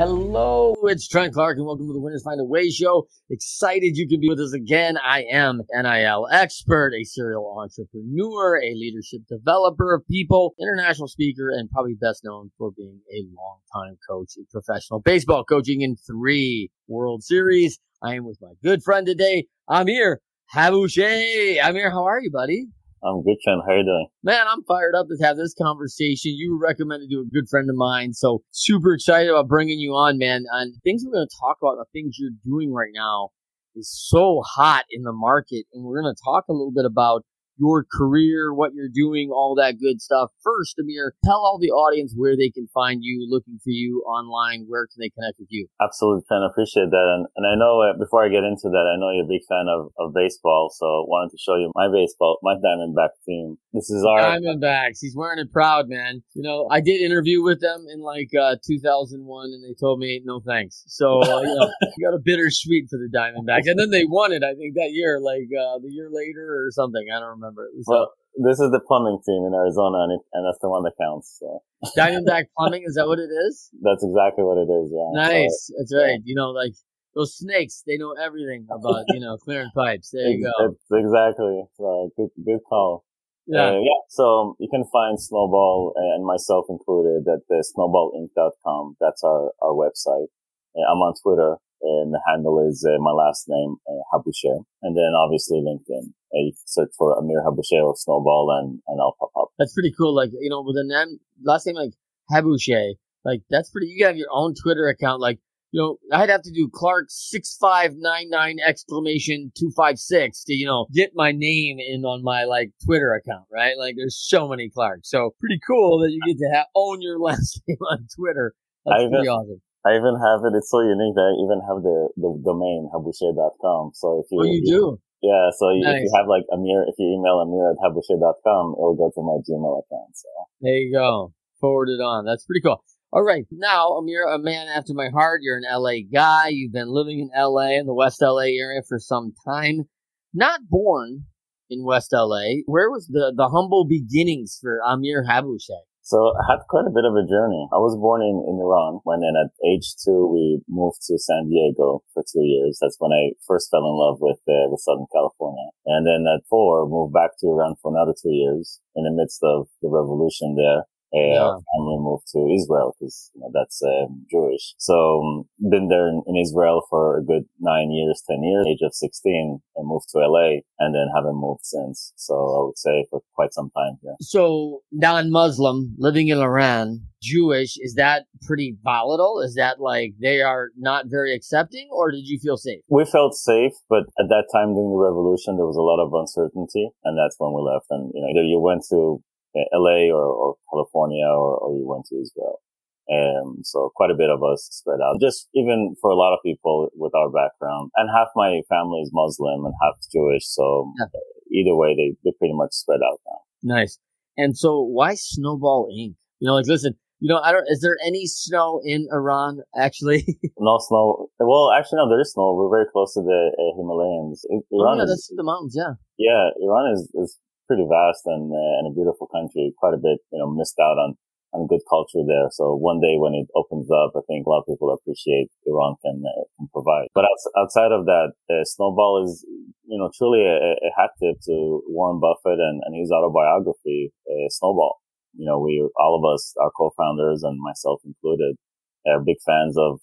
Hello, it's Trent Clark, and welcome to the Winners Find a Way show. Excited you can be with us again. I am NIL expert, a serial entrepreneur, a leadership developer of people, international speaker, and probably best known for being a longtime coach in professional baseball, coaching in three World Series. I am with my good friend today, I'm Amir Haboosheh. Amir, how are you, buddy? I'm good, Trent. How are you doing? Man, I'm fired up to have this conversation. You were recommended to a good friend of mine, so super excited about bringing you on, man. And things we're going to talk about, the things you're doing right now, is so hot in the market, and we're going to talk a little bit about your career, what you're doing, all that good stuff. First, Amir, tell all the audience where they can find you, looking for you online. Where can they connect with you? Absolutely. I appreciate that. And, and I know uh, before I get into that, I know you're a big fan of, of baseball. So wanted to show you my baseball, my Diamondback team. This is our Diamondbacks. He's wearing it proud, man. You know, I did interview with them in like uh, 2001 and they told me no thanks. So, uh, you know, you got a bittersweet for the Diamondbacks. And then they won it, I think, that year, like uh, the year later or something. I don't remember remember. It was well, this is the plumbing team in Arizona, and, it, and that's the one that counts. So. Diamondback Plumbing, is that what it is? That's exactly what it is. Yeah. Nice. So, that's right. You know, like those snakes, they know everything about you know clearing pipes. There you go. It's exactly. So good, good call. Yeah. Uh, yeah. So you can find Snowball uh, and myself included at the snowballinc.com. That's our, our website. Uh, I'm on Twitter and the handle is uh, my last name, uh, Haboosheh. And then obviously LinkedIn. Uh, you can search for Amir Haboosheh or Snowball and, and I'll pop up. That's pretty cool. Like, you know, with a name, last name like Haboosheh, like that's pretty, you have your own Twitter account. Like, you know, I'd have to do Clark six five nine nine exclamation two five six to you know get my name in on my like Twitter account, right? Like there's so many Clarks, so pretty cool that you get to have, own your last name on Twitter. That's pretty awesome. I even have it. It's so unique that I even have the, the domain haboosheh.com. So if you, oh, you do. Yeah. So nice. if you have like Amir, if you email Amir at haboosheh.com, it'll go to my Gmail account. So there you go. Forward it on. That's pretty cool. All right. Now, Amir, a man after my heart. You're an LA guy. You've been living in LA in the West LA area for some time. Not born in West LA. Where was the, the humble beginnings for Amir Haboosheh? So I had quite a bit of a journey. I was born in, in Iran when then at age two, we moved to San Diego for two years. That's when I first fell in love with, uh, with Southern California. And then at four, moved back to Iran for another two years in the midst of the revolution there yeah. our family moved to Israel because you know, that's um, Jewish. So um, been there in, in, Israel for a good nine years, ten years. Age of sixteen, and moved to LA, and then haven't moved since. So I would say for quite some time here. So non-Muslim living in Iran, Jewish, is that pretty volatile? Is that like they are not very accepting, or did you feel safe? We felt safe, but at that time during the revolution, there was a lot of uncertainty, and that's when we left. And you know, either you went to LA or, or California or, or you went to Israel. And so quite a bit of us spread out. Just even for a lot of people with our background and half my family is Muslim and half Jewish. So yeah. either way, they, they pretty much spread out now. Nice. And so why Snowball Inc? You know, like, listen, you know, I don't, is there any snow in Iran actually? no snow. Well, actually, no, there is snow. We're very close to the uh, Himalayas. Iran oh, yeah, is, that's the mountains. Yeah. Yeah. Iran is, is pretty vast and, uh, and a beautiful country. Quite a bit, you know, missed out on, on good culture there. So one day when it opens up, I think a lot of people appreciate Iran can, uh, can provide. But outside of that, uh, Snowball is, you know, truly a, a hat tip to Warren Buffett and, and his autobiography, uh, Snowball. You know, we, all of us, our co-founders and myself included, are big fans of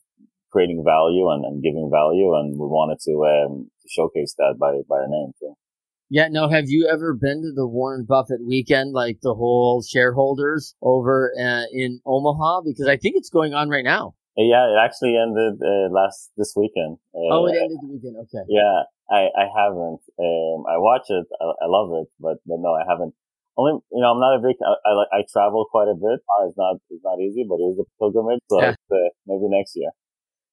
creating value and, and giving value. And we wanted to, um, showcase that by, by our name too. Yeah, no, have you ever been to the Warren Buffett weekend, like the whole shareholders over uh, in Omaha? Because I think it's going on right now. Yeah, it actually ended uh, last this weekend. Uh, oh, it ended the weekend. Okay. Yeah, I I haven't. Um, I watch it. I, I, love it, but but no, I haven't. Only you know, I'm not a big. I I, I travel quite a bit. Uh, it's not it's not easy, but it is a pilgrimage. So yeah. uh, maybe next year.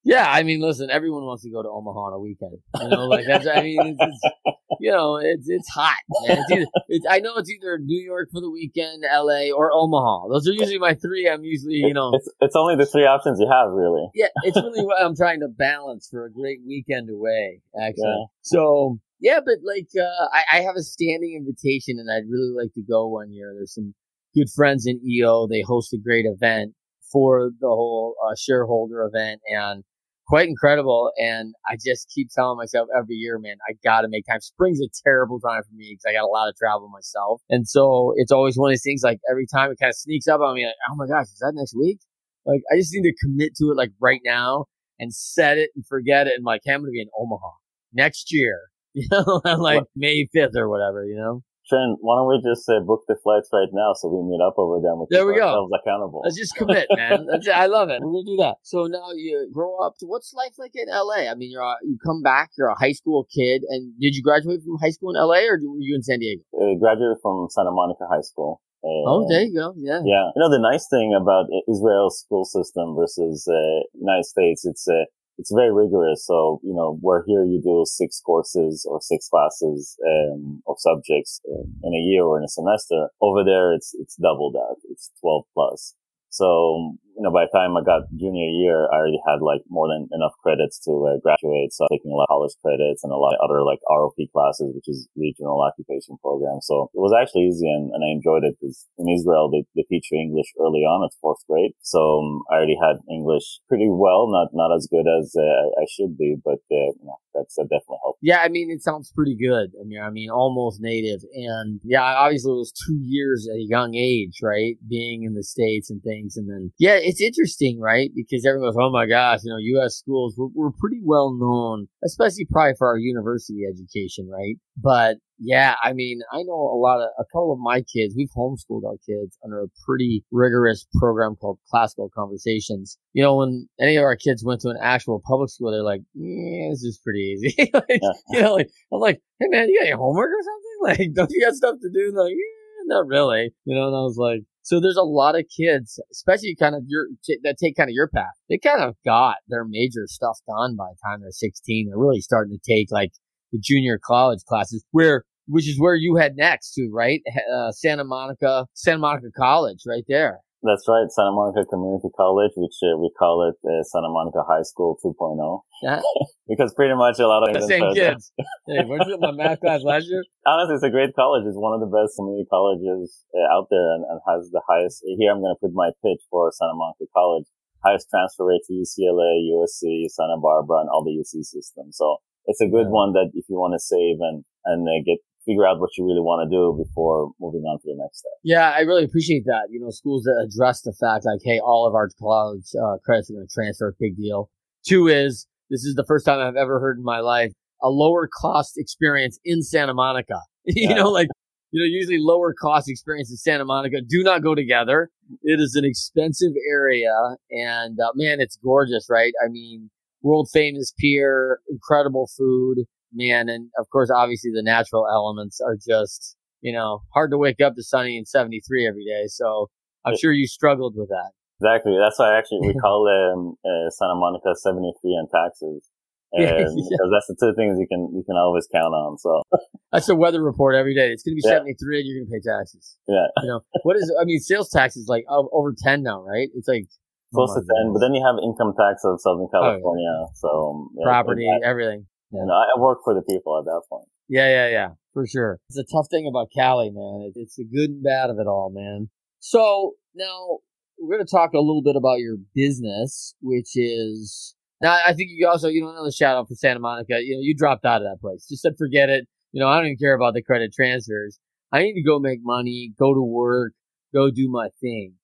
Yeah, I mean, listen, everyone wants to go to Omaha on a weekend. You know, like that's. I mean, it's, it's you know, it's it's hot. It's either, it's, I know it's either New York for the weekend, L.A. or Omaha. Those are usually my three. I'm usually, you know, it's it's only the three options you have, really. Yeah, it's really what I'm trying to balance for a great weekend away. Actually, yeah. so yeah, but like uh, I, I have a standing invitation, and I'd really like to go one year. There's some good friends in EO. They host a great event for the whole uh, shareholder event, and quite incredible. And I just keep telling myself every year, man, I got to make time. Spring's a terrible time for me because I got a lot of travel myself. And so it's always one of these things like every time it kind of sneaks up on me, like, oh my gosh, is that next week? Like, I just need to commit to it like right now and set it and forget it. And like, hey, I'm going to be in Omaha next year, you know, like what? May 5th or whatever, you know? Trent, why don't we just uh, book the flights right now so we meet up over there? And there we go. accountable. Let's just commit, man. I love it. We're gonna do that. So now you grow up. what's life like in LA? I mean, you're a, you come back. You're a high school kid, and did you graduate from high school in LA or were you in San Diego? I graduated from Santa Monica High School. oh, there you go. Yeah. Yeah. You know, the nice thing about Israel's school system versus uh, United States, it's uh, it's very rigorous. So, you know, where here you do six courses or six classes um, of subjects in a year or in a semester. Over there, it's it's double that. It's 12 plus. So, you know, by the time I got junior year, I already had like more than enough credits to uh, graduate. So taking a lot of college credits and a lot of other like ROP classes, which is regional occupation program. So it was actually easy and, and I enjoyed it because in Israel, they, they teach you English early on at fourth grade. So um, I already had English pretty well, not, not as good as uh, I should be, but, uh, you know, that's that definitely helped. Yeah, I mean, it sounds pretty good. I mean, I mean, almost native, and yeah, obviously it was two years at a young age, right? Being in the states and things, and then yeah, it's interesting, right? Because everyone goes, "Oh my gosh, you know, U.S. schools we're, we're pretty well known, especially probably for our university education, right?" But yeah, I mean, I know a lot of, a couple of my kids, we've homeschooled our kids under a pretty rigorous program called Classical Conversations. You know, when any of our kids went to an actual public school, they're like, yeah, this is pretty easy. like, yeah. You know, like, I'm like, hey man, you got your homework or something? Like, don't you got stuff to do? And like, yeah, not really. You know, and I was like, so there's a lot of kids, especially kind of your, that take kind of your path. They kind of got their major stuff done by the time they're 16. They're really starting to take like the junior college classes where which is where you head next to, right? Uh, Santa Monica, Santa Monica College, right there. That's right, Santa Monica Community College, which uh, we call it uh, Santa Monica High School 2.0. Yeah. because pretty much a lot of the same kids. hey, weren't you in my math class last year? Honestly, it's a great college. It's one of the best community colleges uh, out there and, and has the highest. Here, I'm going to put my pitch for Santa Monica College. Highest transfer rate to UCLA, USC, Santa Barbara, and all the UC systems. So it's a good yeah. one that if you want to save and and uh, get figure out what you really want to do before moving on to the next step. Yeah, I really appreciate that. You know, schools that address the fact like, hey, all of our college uh, credits are going to transfer, big deal. Two is this is the first time I've ever heard in my life a lower cost experience in Santa Monica. you yeah. know, like you know, usually lower cost experience in Santa Monica do not go together. It is an expensive area, and uh, man, it's gorgeous, right? I mean, world famous pier, incredible food, man. And of course, obviously the natural elements are just, you know, hard to wake up to sunny and 73 every day. So I'm sure you struggled with that. Exactly. That's why actually we call um, uh, Santa Monica 73 on taxes. And yeah. because that's the two things you can you can always count on. So that's the weather report every day. It's going to be yeah. 73 and you're going to pay taxes. Yeah. You know, what is, I mean, sales tax is like over 10 now, right? It's like close oh to 10, but then you have income tax of Southern California. Oh, yeah. So um, yeah, property, everything. Yeah. I work for the people at that point. Yeah, yeah, yeah, for sure. It's a tough thing about Cali, man. It's the good and bad of it all, man. So now we're going to talk a little bit about your business, which is now I think you also you know another shout out for Santa Monica. You know you dropped out of that place. Just said forget it. You know I don't even care about the credit transfers. I need to go make money, go to work, go do my thing.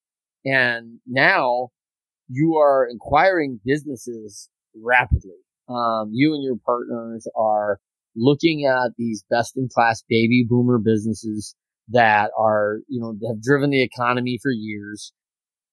And now you are acquiring businesses rapidly. Um, you and your partners are looking at these best in class baby boomer businesses that are, you know, have driven the economy for years.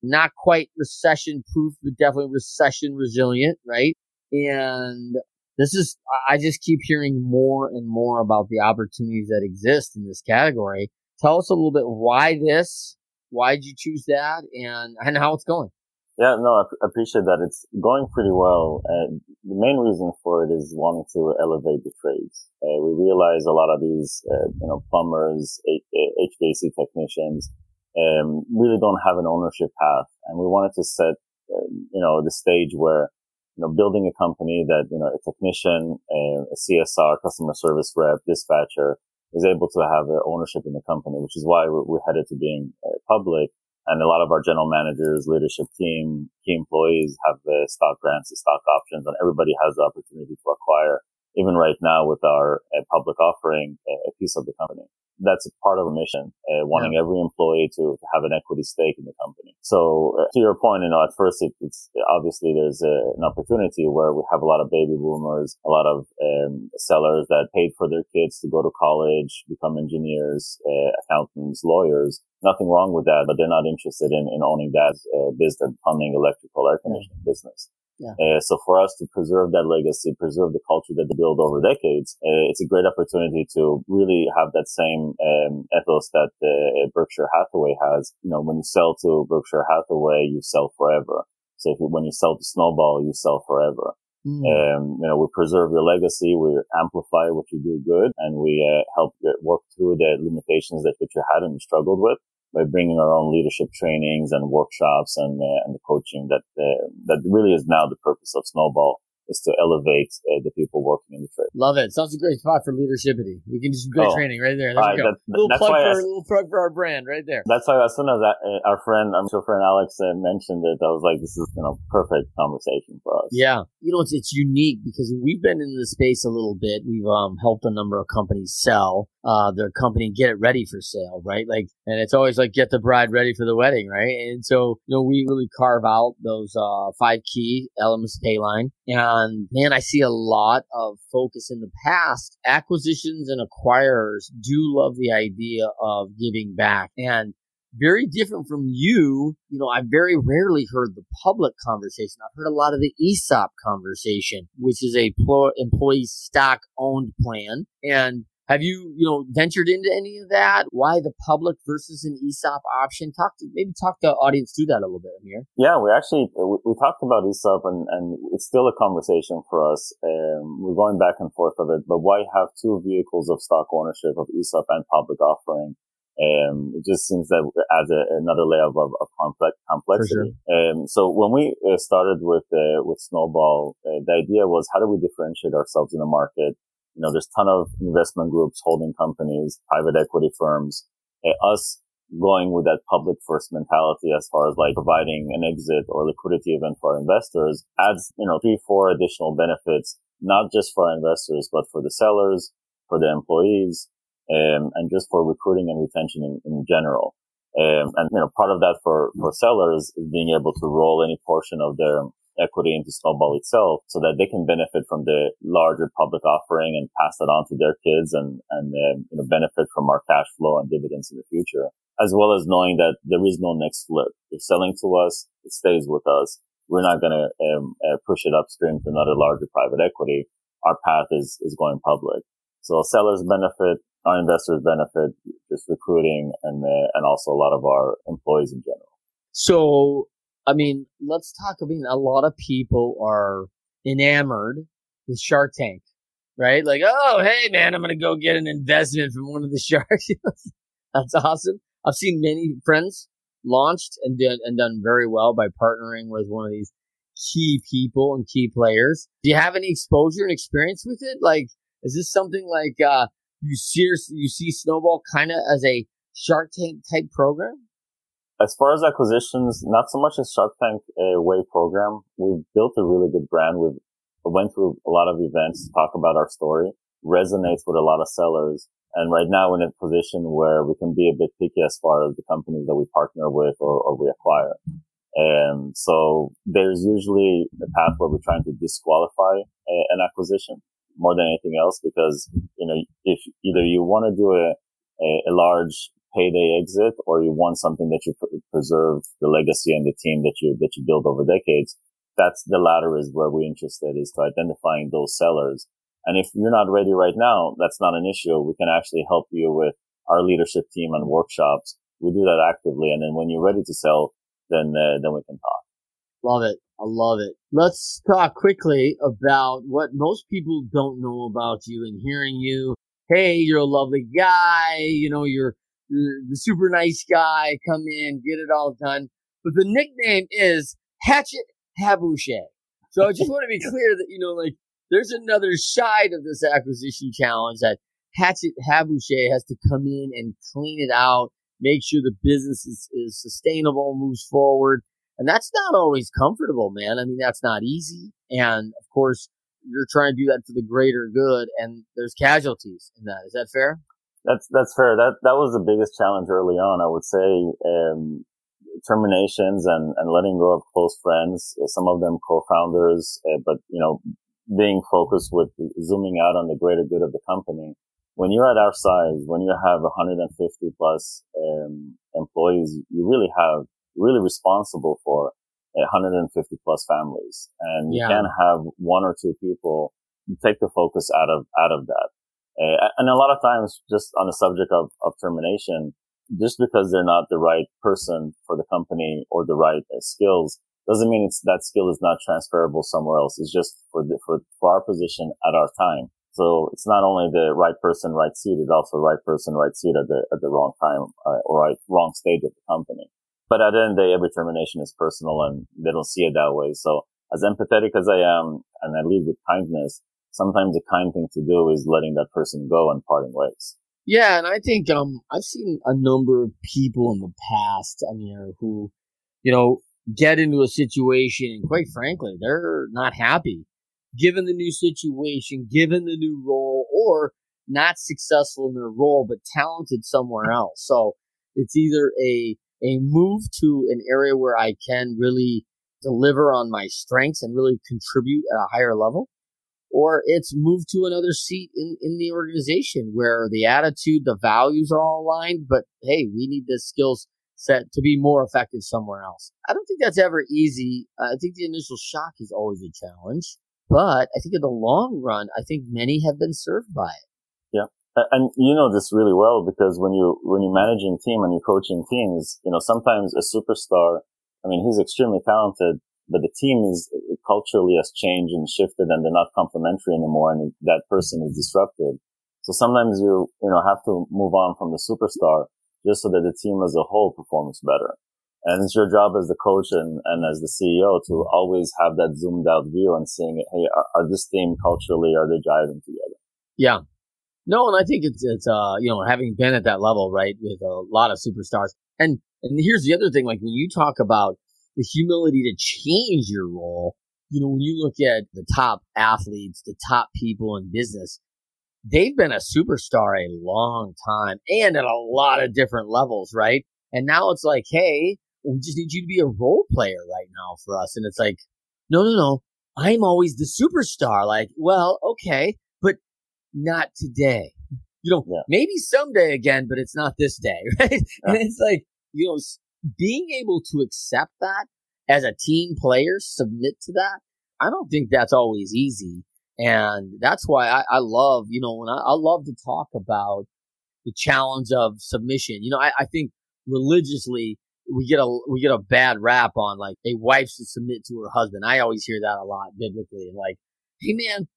Not quite recession proof, but definitely recession resilient, right? And this is, I just keep hearing more and more about the opportunities that exist in this category. Tell us a little bit why this, why did you choose that and, and how it's going? Yeah, no, I appreciate that. It's going pretty well. Uh, the main reason for it is wanting to elevate the trades. Uh, we realize a lot of these, uh, you know, plumbers, HVAC technicians, um, really don't have an ownership path, and we wanted to set, um, you know, the stage where, you know, building a company that, you know, a technician, uh, a CSR, customer service rep, dispatcher is able to have ownership in the company, which is why we're, we're headed to being uh, public and a lot of our general managers, leadership team, key employees have the stock grants, the stock options, and everybody has the opportunity to acquire, even right now with our uh, public offering, a piece of the company that's part of a mission, uh, wanting yeah. every employee to, have an equity stake in the company. So uh, to your point, you know, at first it, it's obviously there's a, an opportunity where we have a lot of baby boomers, a lot of um, sellers that paid for their kids to go to college, become engineers, uh, accountants, lawyers. Nothing wrong with that, but they're not interested in, in owning that uh, business, plumbing, electrical, air conditioning yeah. business. Yeah. Uh, so for us to preserve that legacy, preserve the culture that they built over decades, uh, it's a great opportunity to really have that same um, ethos that uh, Berkshire Hathaway has. You know, when you sell to Berkshire Hathaway, you sell forever. So if you, when you sell to Snowball, you sell forever. Mm. Um, you know, we preserve your legacy, we amplify what you do good, and we uh, help work through the limitations that, that you had and you struggled with by bringing our own leadership trainings and workshops and, uh, and the coaching that, uh, that really is now the purpose of Snowball is to elevate uh, the people working in the trade. Love it. Sounds a great spot for leadershipity. We can do some great oh, training right there. There right, go. That, little plug for I, little plug for our brand right there. That's why as soon as that, uh, our friend, I'm sure friend Alex uh, mentioned it, I was like, this is you know perfect conversation for us. Yeah, you know it's it's unique because we've been in the space a little bit. We've um, helped a number of companies sell uh, their company get it ready for sale, right? Like, and it's always like get the bride ready for the wedding, right? And so, you know, we really carve out those uh, five key elements of Payline. And man, I see a lot of focus in the past. Acquisitions and acquirers do love the idea of giving back. And very different from you. You know, I very rarely heard the public conversation. I've heard a lot of the ESOP conversation, which is a employee stock owned plan. And have you, you know, ventured into any of that? Why the public versus an ESOP option? Talk to maybe talk to audience through that a little bit, Amir. Yeah, we actually we, we talked about ESOP and, and it's still a conversation for us. Um, we're going back and forth of it, but why have two vehicles of stock ownership of ESOP and public offering? Um, it just seems that adds a, another layer of, of complex, complexity. Sure. Um, so when we uh, started with, uh, with Snowball, uh, the idea was how do we differentiate ourselves in the market? You know, there's a ton of investment groups, holding companies, private equity firms. Us going with that public first mentality as far as like providing an exit or liquidity event for our investors adds, you know, three, four additional benefits, not just for our investors, but for the sellers, for the employees, um, and just for recruiting and retention in, in general. Um, and, you know, part of that for, for sellers is being able to roll any portion of their equity into Snowball itself so that they can benefit from the larger public offering and pass that on to their kids and, and, you know, benefit from our cash flow and dividends in the future, as well as knowing that there is no next flip. If selling to us, it stays with us. We're not going to um, uh, push it upstream to another larger private equity. Our path is, is going public. So sellers benefit, our investors benefit, just recruiting and, uh, and also a lot of our employees in general. So I mean, let's talk. I mean, a lot of people are enamored with Shark Tank, right? Like, oh, hey, man, I'm going to go get an investment from one of the sharks. That's awesome. I've seen many friends launched and done, and done very well by partnering with one of these key people and key players. Do you have any exposure and experience with it? Like, is this something like, uh, you see, you see Snowball kind of as a Shark Tank type program? As far as acquisitions, not so much as Shark Tank uh, Way program. We've built a really good brand. We've went through a lot of events to talk about our story. Resonates with a lot of sellers. And right now we're in a position where we can be a bit picky as far as the companies that we partner with or, or we acquire. And so there's usually a path where we're trying to disqualify a, an acquisition more than anything else because, you know, if either you want to do a, a, a large payday exit or you want something that you pr- preserve the legacy and the team that you, that you build over decades, that's the latter is where we're interested is to identifying those sellers. And if you're not ready right now, that's not an issue. We can actually help you with our leadership team and workshops. We do that actively. And then when you're ready to sell, then, uh, then we can talk. Love it. I love it. Let's talk quickly about what most people don't know about you and hearing you. Hey, you're a lovely guy. You know, you're, the super nice guy. Come in, get it all done. But the nickname is Hatchet Haboosheh. So I just want to be clear that, you know, like there's another side of this acquisition challenge that Hatchet Haboosheh has to come in and clean it out, make sure the business is, is sustainable, moves forward. And that's not always comfortable, man. I mean, that's not easy. And of course, you're trying to do that for the greater good and there's casualties in that. Is that fair? That's, that's fair. That, that was the biggest challenge early on. I would say, um, terminations and, and letting go of close friends, some of them co-founders, uh, but, you know, being focused with zooming out on the greater good of the company. When you're at our size, when you have 150 plus um, employees, you really have really responsible for 150 plus families, and you can't have one or two people take the focus out of out of that. Uh, and a lot of times, just on the subject of, of termination, just because they're not the right person for the company or the right uh, skills doesn't mean it's that skill is not transferable somewhere else. It's just for the, for, for our position at our time. So it's not only the right person, right seat, it's also right person, right seat at the, at the wrong time uh, or right, wrong stage of the company. But at the end of the day, every termination is personal and they don't see it that way. So as empathetic as I am and I lead with kindness, sometimes the kind thing to do is letting that person go and parting ways. Yeah, and I think um I've seen a number of people in the past, I mean, who, you know, get into a situation and quite frankly, they're not happy given the new situation, given the new role, or not successful in their role, but talented somewhere else. So it's either a, a move to an area where I can really deliver on my strengths and really contribute at a higher level, or it's moved to another seat in, in the organization where the attitude, the values are all aligned, but hey, we need the skills set to be more effective somewhere else. I don't think that's ever easy. I think the initial shock is always a challenge, but I think in the long run, I think many have been served by it. Yeah. And you know this really well because when you, when you're managing team and you're coaching teams, you know, sometimes a superstar, I mean, he's extremely talented, but the team is culturally has changed and shifted and they're not complementary anymore and that person is disrupted. So sometimes you, you know, have to move on from the superstar just so that the team as a whole performs better. And it's your job as the coach and, and as the CEO to always have that zoomed out view and seeing, hey, are, are this team culturally, are they driving together? Yeah. No, and I think it's, it's, uh, you know, having been at that level, right, with a lot of superstars. And, and here's the other thing, like when you talk about the humility to change your role, you know, when you look at the top athletes, the top people in business, they've been a superstar a long time and at a lot of different levels, right? And now it's like, hey, we just need you to be a role player right now for us. And it's like, no, no, no. I'm always the superstar. Like, well, okay, but not today. You know, yeah. maybe someday again, but it's not this day, right? Yeah. And it's like, you know, being able to accept that as a team player, submit to that. I don't think that's always easy. And that's why I, I love, you know, when I, I, love to talk about the challenge of submission. You know, I, I think religiously we get a we get a bad rap on like a wife should submit to her husband. I always hear that a lot biblically. And like, hey man,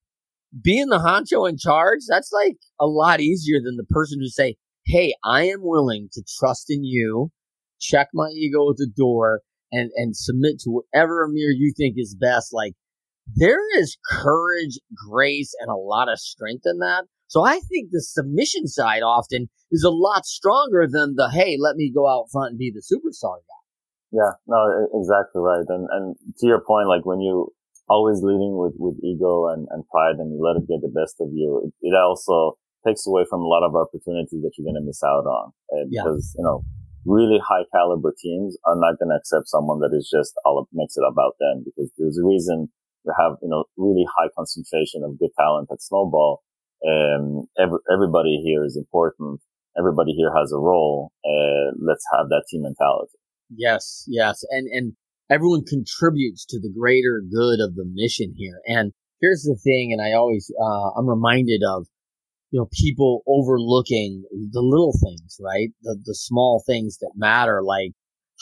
being the honcho in charge, that's like a lot easier than the person who say, Hey, I am willing to trust in you, check my ego at the door, and and submit to whatever Amir you think is best. Like there is courage, grace, and a lot of strength in that. So I think the submission side often is a lot stronger than the, hey, let me go out front and be the superstar guy. Yeah, no, exactly right. And, and to your point, like when you always leading with, with ego and, and pride and you let it get the best of you, it, it also takes away from a lot of opportunities that you're going to miss out on. And yeah. because, you know, really high caliber teams are not going to accept someone that is just all makes it about them because there's a reason we have, you know, really high concentration of good talent at Snowball. Um, every, everybody here is important. Everybody here has a role. Uh, let's have that team mentality. Yes, yes. And, and everyone contributes to the greater good of the mission here. And here's the thing. And I always, uh, I'm reminded of, you know, people overlooking the little things, right? The, the small things that matter, like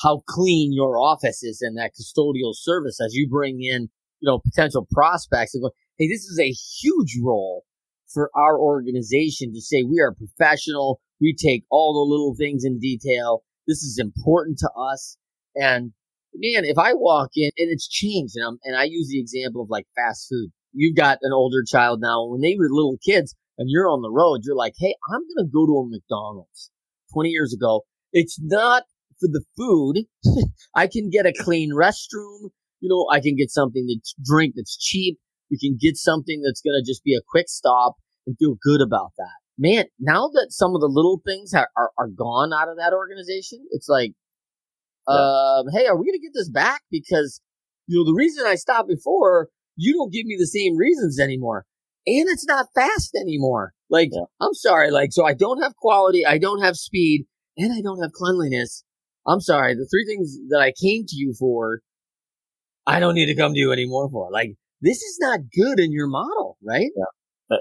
how clean your office is and that custodial service as you bring in, you know, potential prospects and go, Hey, this is a huge role for our organization to say we are professional. We take all the little things in detail. This is important to us. And man, if I walk in and it's changed and, and i use the example of like fast food, you've got an older child now. When they were little kids and you're on the road, you're like, Hey, I'm going to go to a McDonald's 20 years ago. It's not for the food. I can get a clean restroom. You know, I can get something to drink that's cheap. We can get something that's going to just be a quick stop and feel good about that. Man, now that some of the little things are, are, are gone out of that organization, it's like, yeah. um, hey, are we going to get this back? Because, you know, the reason I stopped before, you don't give me the same reasons anymore. And it's not fast anymore. Like, yeah. I'm sorry. Like, so I don't have quality. I don't have speed and I don't have cleanliness. I'm sorry. The three things that I came to you for, I don't need to come to you anymore for. Like, this is not good in your model, right? Yeah.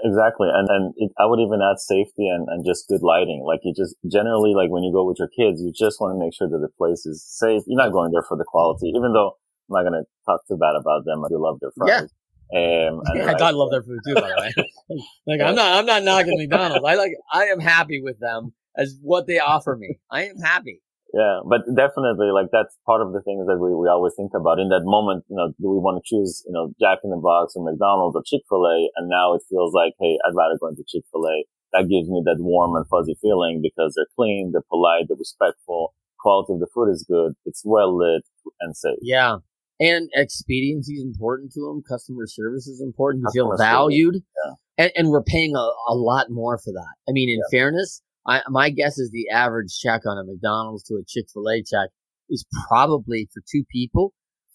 Exactly. And then I would even add safety and, and just good lighting. Like you just generally, like when you go with your kids, you just want to make sure that the place is safe. You're not going there for the quality, even though I'm not going to talk too bad about them. I do love their fries. Yeah. Um, I, I love their food too, by the way. like I'm not, I'm not knocking McDonald's. I like, I am happy with them as what they offer me. I am happy. Yeah, but definitely, like that's part of the things that we, we always think about in that moment. You know, do we want to choose, you know, Jack in the Box or McDonald's or Chick Fil A? And now it feels like, hey, I'd rather go into Chick Fil A. That gives me that warm and fuzzy feeling because they're clean, they're polite, they're respectful. Quality of the food is good. It's well lit and safe. Yeah. And expediency is important to them. Customer service is important. You feel valued. Yeah. And, and, we're paying a, a lot more for that. I mean, in yeah. fairness, I, my guess is the average check on a McDonald's to a Chick Fil A check is probably for two people.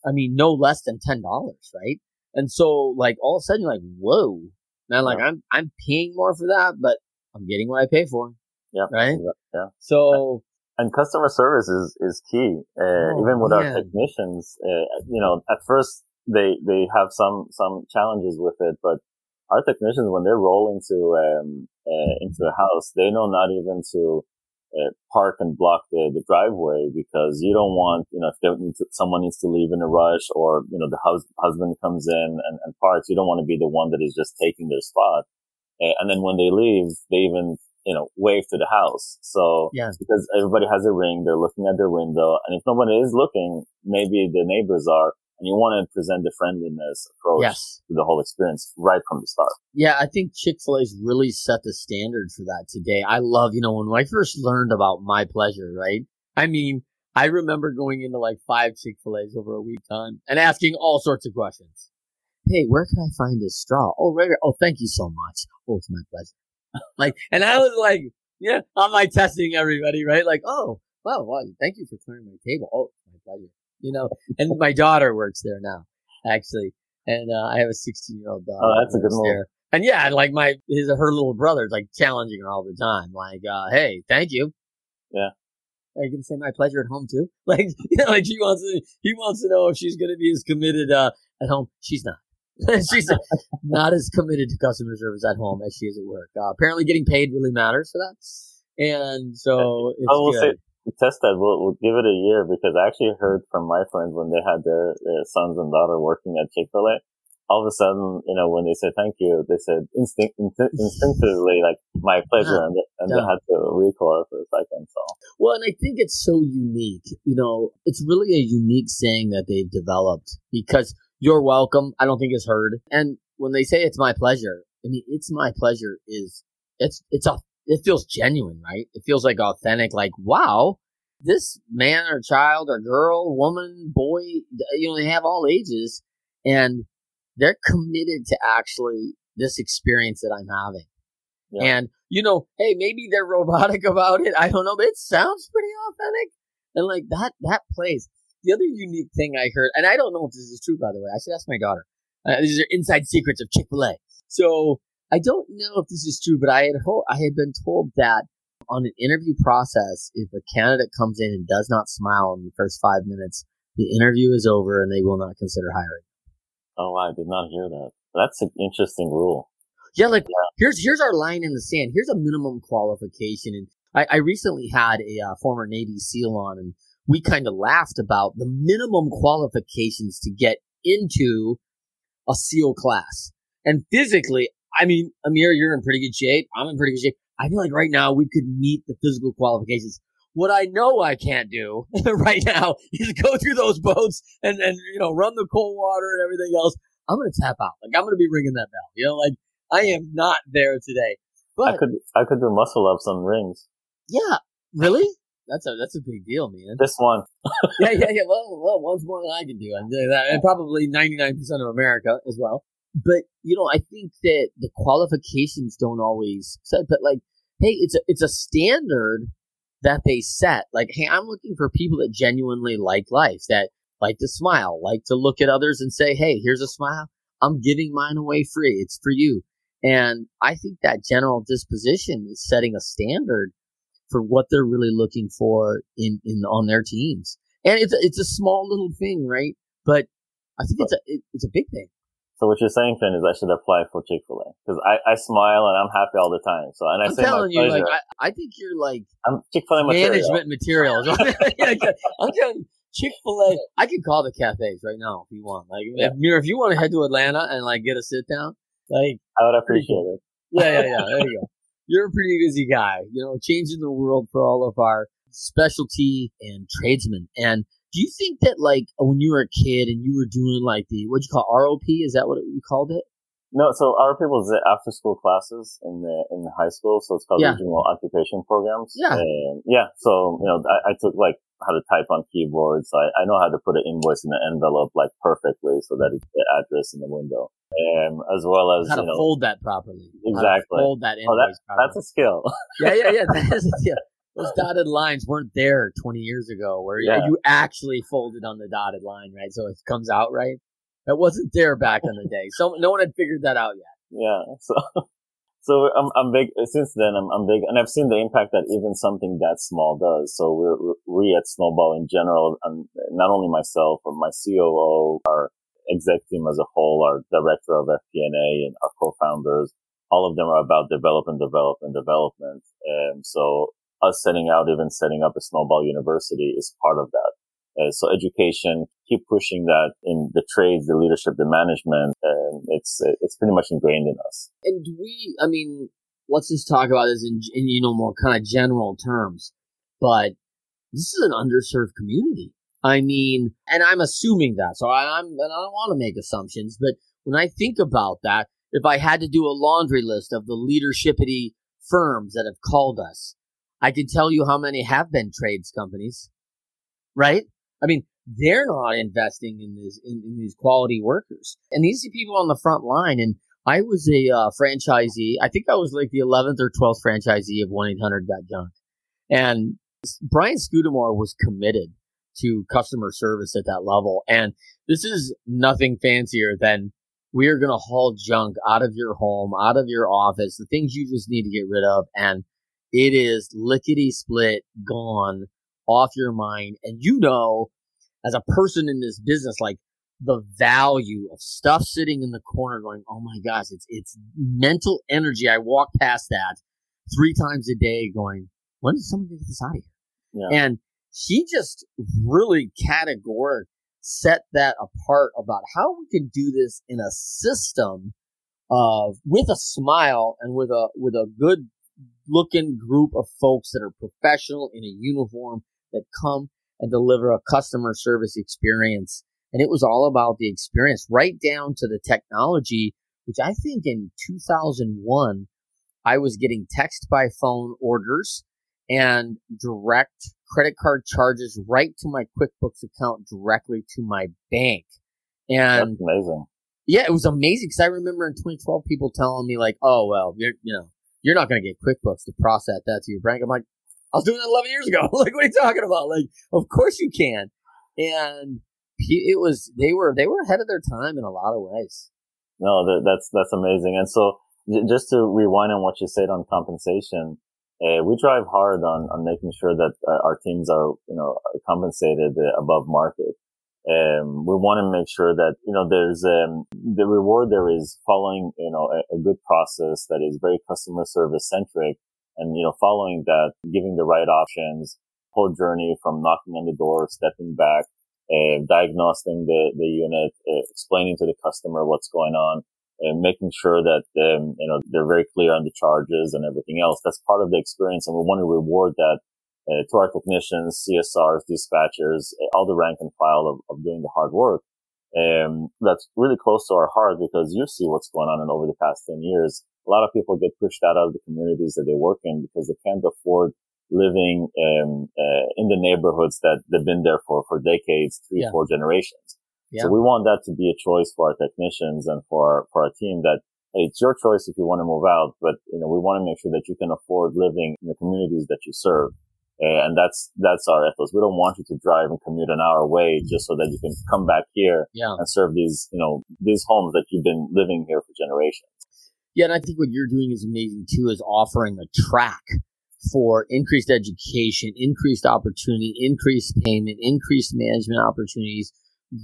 I mean, no less than ten dollars, right? And so, like, all of a sudden, you're like, "Whoa!" Now, like, yeah. I'm I'm paying more for that, but I'm getting what I pay for. Yeah. Right. Yeah. So. And customer service is is key. Uh, oh, even with our technicians, uh, you know, at first they they have some some challenges with it, but our technicians when they roll into um, uh, into a house, they know not even to uh, park and block the, the driveway because you don't want you know if need to, someone needs to leave in a rush or you know the hus- husband comes in and, and parks, you don't want to be the one that is just taking their spot. Uh, and then when they leave, they even you know, wave to the house. So, yeah. because everybody has a ring, they're looking at their window. And if nobody is looking, maybe the neighbors are and you want to present the friendliness approach yes. to the whole experience right from the start. Yeah, I think Chick Fil A's really set the standard for that today. I love, you know, when I first learned about my pleasure, right? I mean, I remember going into like five Chick Fil A's over a week time and asking all sorts of questions. Hey, where can I find this straw? Oh, right. Here. Oh, thank you so much. Oh, it's my pleasure. like, and I was like, yeah, I'm like testing everybody, right? Like, oh, wow, wow, thank you for clearing my table. Oh, my pleasure you know. And my daughter works there now, actually, and uh, I have a 16 year old daughter. Oh, that's a good. There. And yeah, like my his her little brother's like challenging her all the time, like, uh, "Hey, thank you." Yeah. Are you gonna say my pleasure at home too? Like, you know, like she wants to he wants to know if she's gonna be as committed uh, at home. She's not. she's not as committed to customer service at home as she is at work. Uh, apparently, getting paid really matters for that, and so I will good. say test that. We'll, we'll give it a year because I actually heard from my friends when they had their, their sons and daughter working at Chick Fil A. All of a sudden, you know, when they said thank you, they said instinct, instinctively like my pleasure, and, and yeah. they had to recoil for a second. So well, and I think it's so unique. You know, it's really a unique saying that they've developed because you're welcome. I don't think it's heard. And when they say it's my pleasure, I mean, it's my pleasure is it's it's a it feels genuine, right? It feels like authentic, like, wow, this man or child or girl, woman, boy, you know, they have all ages and they're committed to actually this experience that I'm having. Yeah. And, you know, hey, maybe they're robotic about it. I don't know, but it sounds pretty authentic. And like that, that plays. The other unique thing I heard, and I don't know if this is true, by the way, I should ask my daughter. Uh, these are inside secrets of Chick Fil A. So I don't know if this is true, but I had ho- I had been told that on an interview process, if a candidate comes in and does not smile in the first five minutes, the interview is over and they will not consider hiring. Oh, I did not hear that. That's an interesting rule. Yeah, like here's here's our line in the sand. Here's a minimum qualification, and I, I recently had a uh, former Navy SEAL on, and we kind of laughed about the minimum qualifications to get into a SEAL class. And physically, I mean, Amir, you're in pretty good shape. I'm in pretty good shape. I feel like right now we could meet the physical qualifications. What I know I can't do right now is go through those boats and, and, you know, run the cold water and everything else. I'm going to tap out. Like, I'm going to be ringing that bell. You know, like, I am not there today. But I could, I could do muscle ups on rings. Yeah. Really? That's a, that's a big deal, man. This one. yeah, yeah, yeah. Well, well, one's more than I can do. I can do that. And probably 99% of America as well. But, you know, I think that the qualifications don't always set, but like, hey, it's a, it's a standard that they set. Like, hey, I'm looking for people that genuinely like life, that like to smile, like to look at others and say, hey, here's a smile. I'm giving mine away free. It's for you. And I think that general disposition is setting a standard for what they're really looking for in, in on their teams. And it's a, it's a small little thing, right? But I think it's a it, it's a big thing. So what you're saying, Finn, is I should apply for Chick Fil A because I, I smile and I'm happy all the time. So and I I'm say telling you, pleasure. like I, I think you're like I'm Chick Fil A material. management materials. I'm telling you, Chick Fil A. I can call the cafes right now if you want. Like, Yeah. Mir, if you want to head to Atlanta and like get a sit down, like, I would appreciate it. yeah, yeah, yeah. There you go. You're a pretty busy guy. You know, changing the world for all of our specialty and tradesmen. And do you think that like when you were a kid and you were doing like the what you call ROP? Is that what you called it? No, so our people people's after school classes in the in the high school, so it's called Yeah. regional occupation programs. Yeah. and yeah. So you know, I, I took like how to type on keyboards. I, I know how to put an invoice in an envelope like perfectly so that it's the address in the window, and as well as How to know, fold that properly? Exactly. fold that Oh, invoice properly. that's a skill. yeah, yeah, yeah. That is, yeah. Those dotted lines weren't there 20 years ago where you- Yeah. you actually folded on the dotted line, right? So it comes out right. That wasn't there back in the day. So no one had figured that out yet. yeah. So. So I'm, I'm big, since then I'm, I'm big, and I've seen the impact that even something that small does. So we're, we at Snowball in general, and not only myself, but my COO, our exec team as a whole, our director of FP&A and our co-founders, all of them are about development, development, development. And so us setting out, even setting up a Snowball University is part of that. Uh, so education, keep pushing that in the trades, the leadership, the management. Um, it's it's pretty much ingrained in us. And we, I mean, let's just talk about this in, in you know, more kind of general terms, but this is an underserved community. I mean, and I'm assuming that. So I, I'm, and I don't want to make assumptions, but when I think about that, if I had to do a laundry list of the leadershipity firms that have called us, I can tell you how many have been trades companies, right? I mean, they're not investing in this in, in these quality workers, and these are people on the front line. And I was a uh, franchisee. I think I was like the 11th or 12th franchisee of 1 800 Got Junk, and Brian Scudamore was committed to customer service at that level. And this is nothing fancier than we are going to haul junk out of your home, out of your office, the things you just need to get rid of, and it is lickety split gone off your mind. And you know, as a person in this business, like the value of stuff sitting in the corner going, oh my gosh, it's it's mental energy. I walk past that three times a day going, when is someone gonna get this out of here? Yeah. And he just really categoric set that apart about how we can do this in a system of with a smile and with a with a good looking group of folks that are professional in a uniform that come and deliver a customer service experience. And it was all about the experience, right down to the technology, which I think in 2001, I was getting text by phone orders and direct credit card charges right to my QuickBooks account directly to my bank. And That's amazing. yeah, it was amazing because I remember in 2012 people telling me like, "Oh well, you're you know you're not going to get QuickBooks to process that to your bank." I'm like, I was doing that 11 years ago. like, what are you talking about? Like, of course you can. And it was they were they were ahead of their time in a lot of ways. No, that, that's, that's amazing. And so just to rewind on what you said on compensation, uh, we drive hard on, on making sure that uh, our teams are, you know, compensated uh, above market. Um, we want to make sure that, you know, there's, um, the reward there is following, you know, a, a good process that is very customer service centric and, you know, following that, giving the right options, whole journey from knocking on the door, stepping back, uh, diagnosing the, the unit, uh, explaining to the customer what's going on, and making sure that um, you know they're very clear on the charges and everything else. That's part of the experience, and we want to reward that uh, to our technicians, CSRs, dispatchers, all the rank and file of, of doing the hard work. Um, that's really close to our heart because you see what's going on in over the past 10 years. A lot of people get pushed out of the communities that they work in because they can't afford living um, uh, in the neighborhoods that they've been there for, for decades, three, yeah. four generations. Yeah. So we want that to be a choice for our technicians and for our, for our team that, hey, it's your choice if you want to move out, but, you know, we want to make sure that you can afford living in the communities that you serve. Eh, and that's, that's our ethos. We don't want you to drive and commute an hour away just so that you can come back here yeah. and serve these, you know, these homes that you've been living here for generations. Yeah. And I think what you're doing is amazing too, is offering a track for increased education, increased opportunity, increased payment, increased management opportunities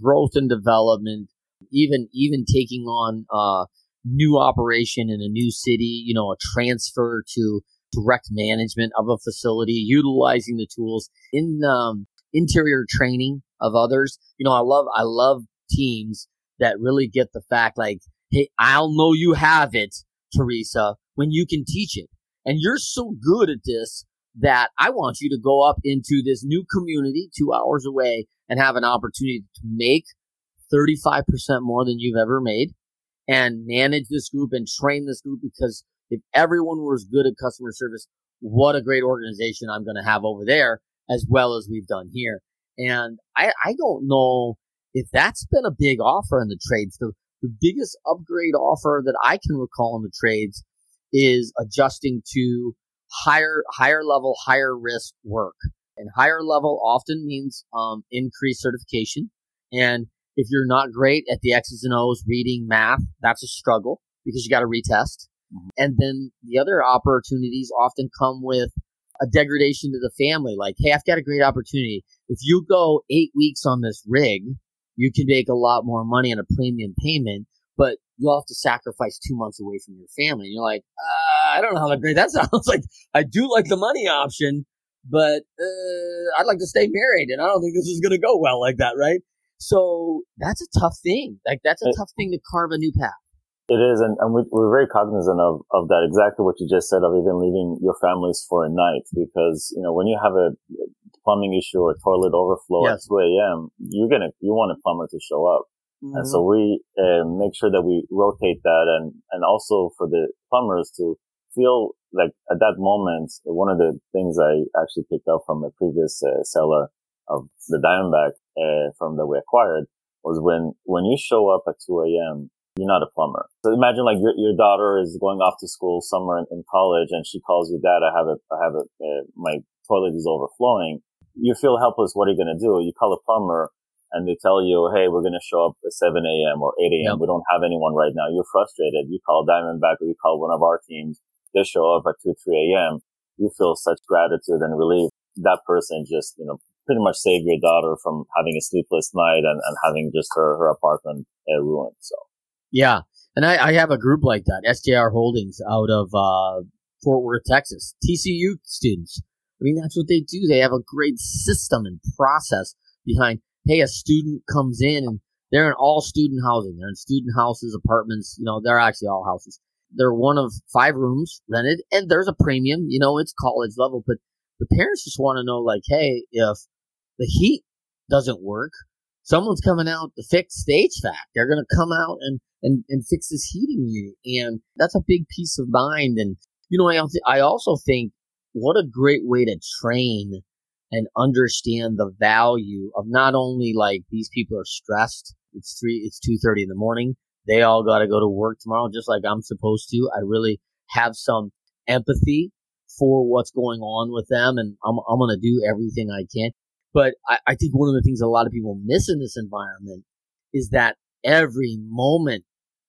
growth and development, even even taking on a new operation in a new city, you know, a transfer to direct management of a facility, utilizing the tools in um, interior training of others. You know, I love I love teams that really get the fact like, hey, I'll know you have it, Teresa, when you can teach it. And you're so good at this that I want you to go up into this new community two hours away and have an opportunity to make 35% more than you've ever made and manage this group and train this group because if everyone was good at customer service, what a great organization I'm going to have over there as well as we've done here. And I, I don't know if that's been a big offer in the trades. The, the biggest upgrade offer that I can recall in the trades is adjusting to higher higher level, higher risk work. And higher level often means um, increased certification. And if you're not great at the X's and O's, reading, math, that's a struggle because you got to retest. Mm-hmm. And then the other opportunities often come with a degradation to the family. Like, hey, I've got a great opportunity. If you go eight weeks on this rig, you can make a lot more money on a premium payment, but you'll have to sacrifice two months away from your family. And you're like, uh, I don't know how great that sounds. like, I do like the money option, but uh, I'd like to stay married, and I don't think this is going to go well like that, right? So that's a tough thing. Like that's a tough thing to carve a new path. It is, and, and we, are very cognizant of, of that. Exactly what you just said of even leaving your families for a night, because you know when you have a plumbing issue or toilet overflow yes. at 2 a.m., you're gonna you want a plumber to show up. Mm-hmm. And so we uh, make sure that we rotate that and, and also for the plumbers to feel like at that moment, one of the things I actually picked up from a previous uh, seller of the Diamondback uh, from that we acquired was when, when you show up at 2 a.m., you're not a plumber. So imagine like your, your daughter is going off to school somewhere in, in college and she calls you, dad, I have a, I have a, uh, my toilet is overflowing. You feel helpless. What are you going to do? You call a plumber and they tell you, hey, we're going to show up at 7 a.m. or 8 a.m. Yep. We don't have anyone right now. You're frustrated. You call Diamondback or you call one of our teams. They show up at 2, 3 a.m. You feel such gratitude and relief. That person just, you know, pretty much saved your daughter from having a sleepless night and, and having just her, her apartment uh, ruined. So. Yeah. And I, I have a group like that, SJR Holdings out of, uh, Fort Worth, Texas. TCU students. I mean, that's what they do. They have a great system and process behind hey, a student comes in and they're in all student housing. They're in student houses, apartments. You know, they're actually all houses. They're one of five rooms rented, and there's a premium. You know, it's college level, but the parents just want to know, like, hey, if the heat doesn't work, someone's coming out to fix the HVAC. They're going to come out and, and, and fix this heating unit. And that's a big peace of mind. And, you know, I, I also think what a great way to train and understand the value of not only like these people are stressed. It's three, it's 2.30 in the morning. They all got to go to work tomorrow, just like I'm supposed to. I really have some empathy for what's going on with them and I'm, I'm going to do everything I can. But I, I think one of the things a lot of people miss in this environment is that every moment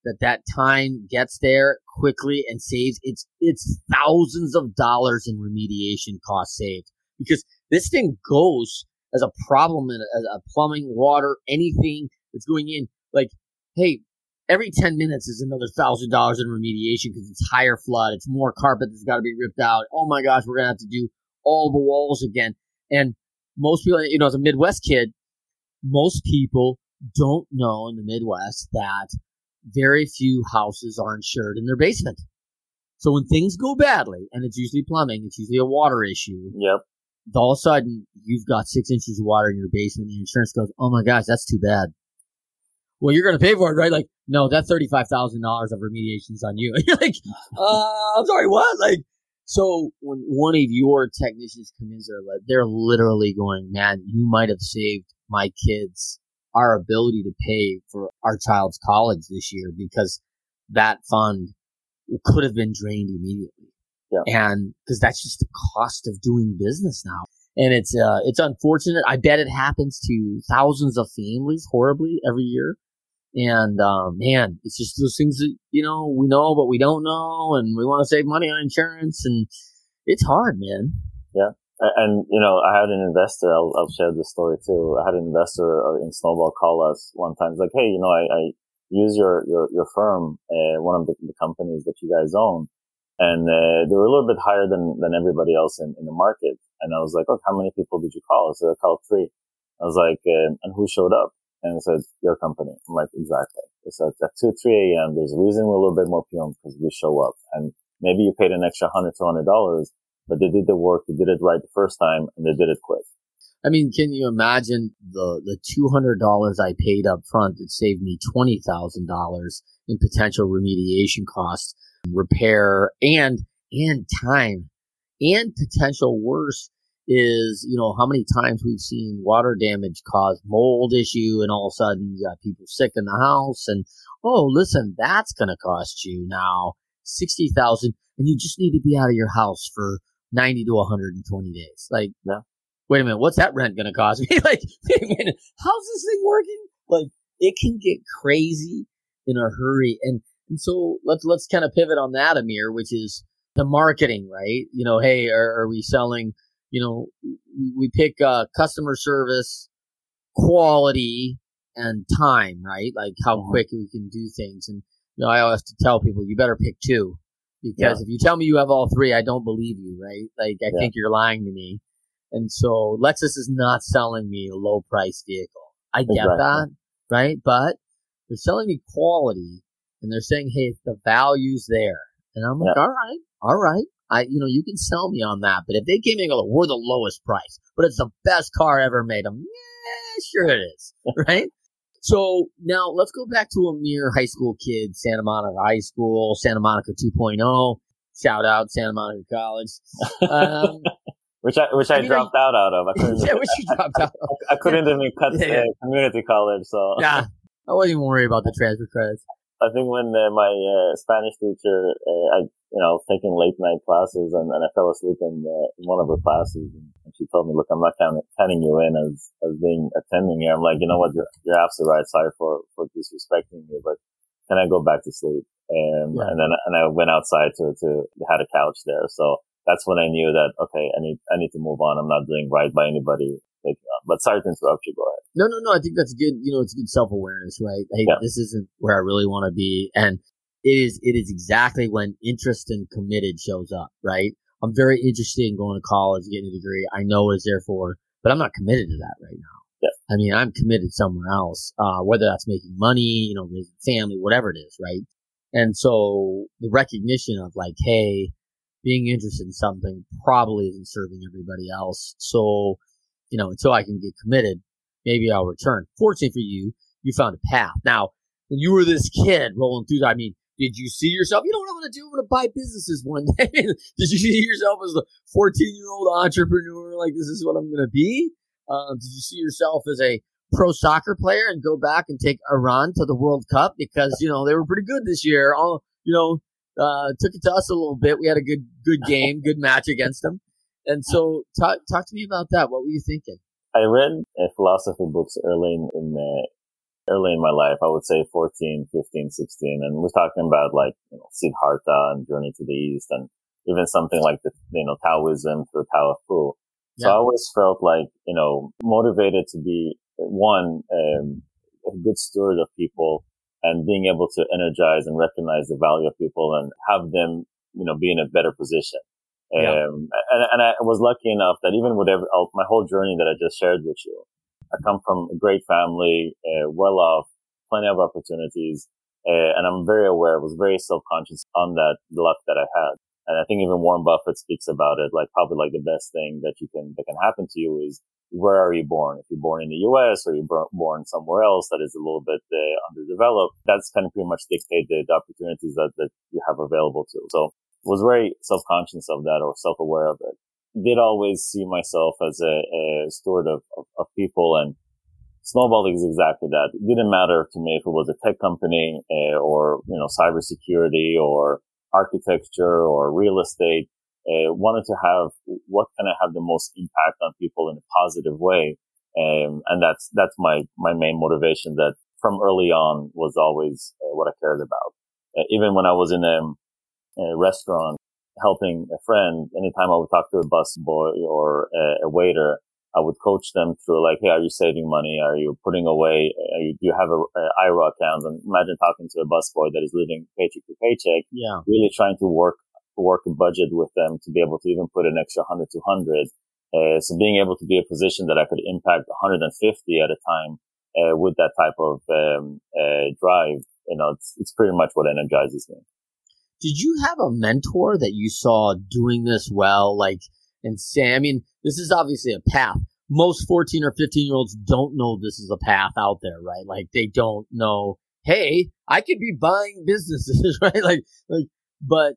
that that time gets there quickly and saves it's it's thousands of dollars in remediation costs saved. Because this thing goes as a problem in a, a plumbing water anything that's going in. Like hey every 10 minutes is another thousand dollars in remediation because it's higher flood it's more carpet that's got to be ripped out. Oh my gosh we're gonna have to do all the walls again. And most people you know as a midwest kid most people don't know in the midwest that very few houses are insured in their basement. So when things go badly, and it's usually plumbing, it's usually a water issue. Yep. All of a sudden, you've got six inches of water in your basement. The insurance goes, "Oh my gosh, that's too bad." Well, you're going to pay for it, right? Like, no, that thirty-five thousand dollars of remediation is on you. you're like, uh, I'm sorry, what? Like, so when one of your technicians comes in, they're literally going, "Man, you might have saved my kids our ability to pay for our child's college this year because that fund could have been drained immediately. Yeah. And because that's just the cost of doing business now. And it's, uh, it's unfortunate. I bet it happens to thousands of families horribly every year. And, um, man, it's just those things that, you know, we know, but we don't know. And we want to save money on insurance. And it's hard, man. Yeah. And, you know, I had an investor, I'll, I'll share this story too. I had an investor uh, in Snowball call us one time. He's like, Hey, you know, I, I use your, your, your firm, uh, one of the, the, companies that you guys own. And, uh, they were a little bit higher than, than everybody else in, in the market. And I was like, Oh, how many people did you call? Said, I called three. I was like, and who showed up? And it said, your company. I'm like, exactly. It said at 2, 3 a.m. There's a reason we're a little bit more PM because we show up and maybe you paid an extra hundred, two hundred dollars but they did the work, they did it right the first time, and they did it quick. I mean, can you imagine the the two hundred dollars I paid up front that saved me twenty thousand dollars in potential remediation costs, repair, and and time, and potential worse is you know how many times we've seen water damage cause mold issue, and all of a sudden you got people sick in the house, and oh listen, that's going to cost you now sixty thousand, and you just need to be out of your house for 90 to 120 days. Like, yeah. wait a minute, what's that rent going to cost me? like, wait a minute, how's this thing working? Like, it can get crazy in a hurry. And, and so let's, let's kind of pivot on that, Amir, which is the marketing, right? You know, hey, are, are we selling, you know, we, we pick, uh, customer service, quality, and time, right? Like how mm-hmm. quick we can do things. And, you know, I always have to tell people, you better pick two because yeah. if you tell me you have all three, I don't believe you, right? Like I yeah. think you're lying to me. And so Lexus is not selling me a low price vehicle. I get exactly. that, right? But they're selling me quality and they're saying, Hey, the value's there. And I'm like, yeah. all right, all right. I, you know, you can sell me on that. But if they came in and go, we're the lowest price, but it's the best car ever made, I'm, yeah, sure it is, right? So now let's go back to a mere high school kid, Santa Monica High School, Santa Monica 2.0. Shout out Santa Monica College. Um, which I which I, I mean, dropped I, out out of. I couldn't. yeah, which you dropped out. Of. I, I couldn't even cut yeah, yeah. community college, so yeah, I wasn't even worried about the transfer credits. I think when uh, my uh, Spanish teacher, uh, I you know, taking late night classes and, and I fell asleep in, uh, in one of her classes and, she told me, look, I'm not counting, counting you in as, as being attending here. I'm like, you know what? You're, you're absolutely right. Sorry for, for disrespecting you, but can I go back to sleep? And, yeah. and then, and I went outside to, to, had a couch there. So that's when I knew that, okay, I need, I need to move on. I'm not doing right by anybody. But sorry to interrupt you. Go ahead. No, no, no. I think that's good. You know, it's good self awareness, right? Hey, yeah. this isn't where I really want to be. And it is, it is exactly when interest and committed shows up, right? I'm very interested in going to college, getting a degree. I know what it's there for, but I'm not committed to that right now. Yeah. I mean, I'm committed somewhere else, uh, whether that's making money, you know, raising family, whatever it is, right? And so the recognition of like, hey, being interested in something probably isn't serving everybody else. So, you know, until I can get committed, maybe I'll return. Fortunately for you, you found a path. Now, when you were this kid rolling through, I mean, did you see yourself? You know what I'm going to do? I'm going to buy businesses one day. did you see yourself as a 14 year old entrepreneur? Like, this is what I'm going to be? Um, did you see yourself as a pro soccer player and go back and take Iran to the World Cup because, you know, they were pretty good this year. All, you know, uh, took it to us a little bit. We had a good, good game, good match against them. And so talk, talk to me about that. What were you thinking? I read uh, philosophy books early in, in uh, early in my life. I would say 14, 15, 16. And we're talking about like, you know, Siddhartha and Journey to the East and even something like the, you know, Taoism through Tao of Pooh. So yeah. I always felt like, you know, motivated to be one, um, a good steward of people and being able to energize and recognize the value of people and have them, you know, be in a better position. Yeah. Um, and, and I was lucky enough that even with every, my whole journey that I just shared with you, I come from a great family, uh, well off, plenty of opportunities. Uh, and I'm very aware, I was very self-conscious on that luck that I had. And I think even Warren Buffett speaks about it, like probably like the best thing that you can, that can happen to you is where are you born? If you're born in the U.S. or you're born somewhere else that is a little bit uh, underdeveloped, that's kind of pretty much dictate the, the opportunities that, that you have available to. So was very self-conscious of that or self-aware of it did always see myself as a, a steward of, of, of, people and Snowball is exactly that. It didn't matter to me if it was a tech company uh, or, you know, cybersecurity or architecture or real estate. Uh, wanted to have what can I have the most impact on people in a positive way. Um, and that's, that's my, my main motivation that from early on was always uh, what I cared about. Uh, even when I was in a, a restaurant, helping a friend, anytime I would talk to a bus boy or a, a, waiter, I would coach them through like, Hey, are you saving money? Are you putting away? You, do you have a, a IRA account? And imagine talking to a bus boy that is living paycheck to paycheck. Yeah. Really trying to work, work a budget with them to be able to even put an extra 100, 200. Uh, so being able to be a position that I could impact 150 at a time, uh, with that type of, um, uh, drive, you know, it's, it's pretty much what energizes me did you have a mentor that you saw doing this well? Like, and Sam, I mean, this is obviously a path. Most 14 or 15 year olds don't know this is a path out there, right? Like, they don't know, hey, I could be buying businesses, right? Like, like, but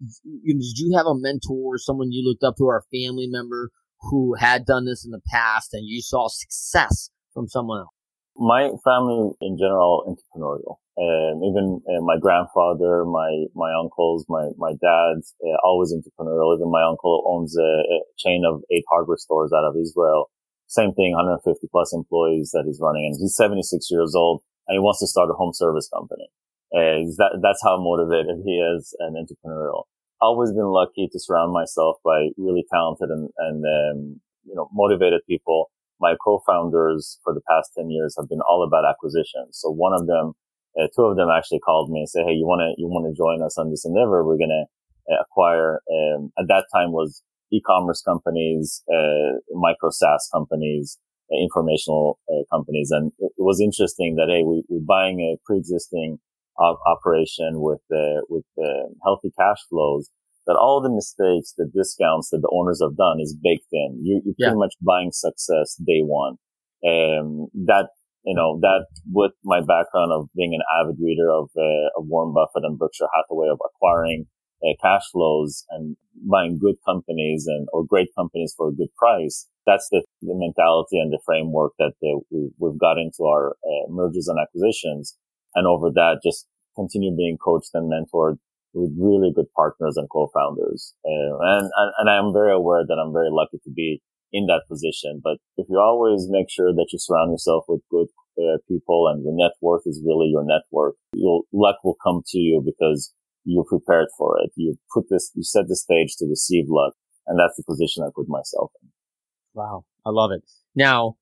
did you have a mentor, someone you looked up to, or a family member who had done this in the past and you saw success from someone else? My family in general, entrepreneurial. And even uh, my grandfather, my, my uncles, my, my dad's uh, always entrepreneurial. Even my uncle owns a, a, chain of eight hardware stores out of Israel. Same thing, 150 plus employees that he's running and he's 76 years old and he wants to start a home service company. Uh, that, that's how motivated he is and entrepreneurial. Always been lucky to surround myself by really talented and, and, um, you know, motivated people. My co-founders for the past 10 years have been all about acquisitions. So one of them uh, two of them actually called me and said, Hey, you want to, you want to join us on this endeavor? We're going to uh, acquire, um, at that time was e-commerce companies, uh, micro SaaS companies, uh, informational uh, companies. And it, it, was interesting that, Hey, we, we're buying a pre-existing op- operation with, uh, with healthy cash flows that all the mistakes, the discounts that the owners have done is baked in. You, are yeah. pretty much buying success day one. Um, that you know, that with my background of being an avid reader of, uh, of Warren Buffett and Berkshire Hathaway of acquiring uh, cash flows and buying good companies and, or great companies for a good price. That's the, the mentality and the framework that uh, we, we've got into our uh, mergers and acquisitions. And over that, just continue being coached and mentored with really good partners and co-founders. Uh, and, and, and I'm very aware that I'm very lucky to be in that position. But if you always make sure that you surround yourself with good uh, people and your net worth is really your network, your luck will come to you because you're prepared for it. You put this, you set the stage to receive luck. And that's the position I put myself in. Wow. I love it. Now,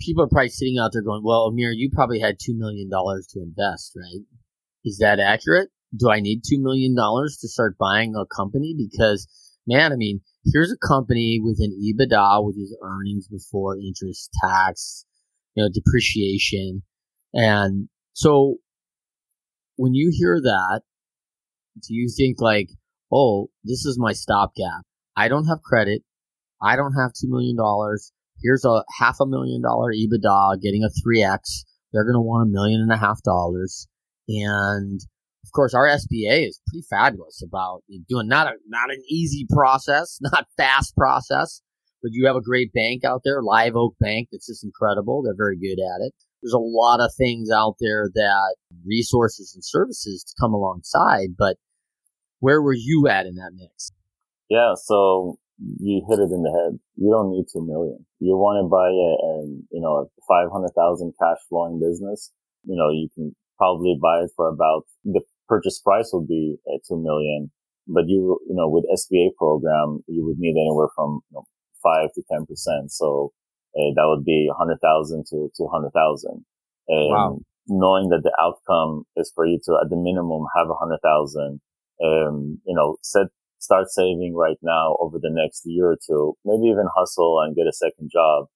people are probably sitting out there going, well, Amir, you probably had $2 million to invest, right? Is that accurate? Do I need $2 million to start buying a company? Because, man, I mean, here's a company with an EBITDA, which is earnings before interest, tax, you know, depreciation. And so when you hear that, do you think like, oh, this is my stopgap? I don't have credit. I don't have $2 million. Here's a half a million dollar EBITDA getting a 3X. They're going to want a million and a half dollars. And of course, our SBA is pretty fabulous about doing not a not an easy process, not fast process, but you have a great bank out there, Live Oak Bank, that's just incredible. They're very good at it. There's a lot of things out there that resources and services to come alongside, but where were you at in that mix? Yeah, so you hit it in the head. You don't need two million. You want to buy a, a you know, a 500,000 cash flowing business. You know, you can probably buy it for about the purchase price would be uh, two million, but you you know with SBA program you would need anywhere from you know, five to ten percent. So uh, that would be a hundred thousand to two hundred thousand. Wow. Knowing that the outcome is for you to at the minimum have a hundred thousand, um, you know, set start saving right now over the next year or two, maybe even hustle and get a second job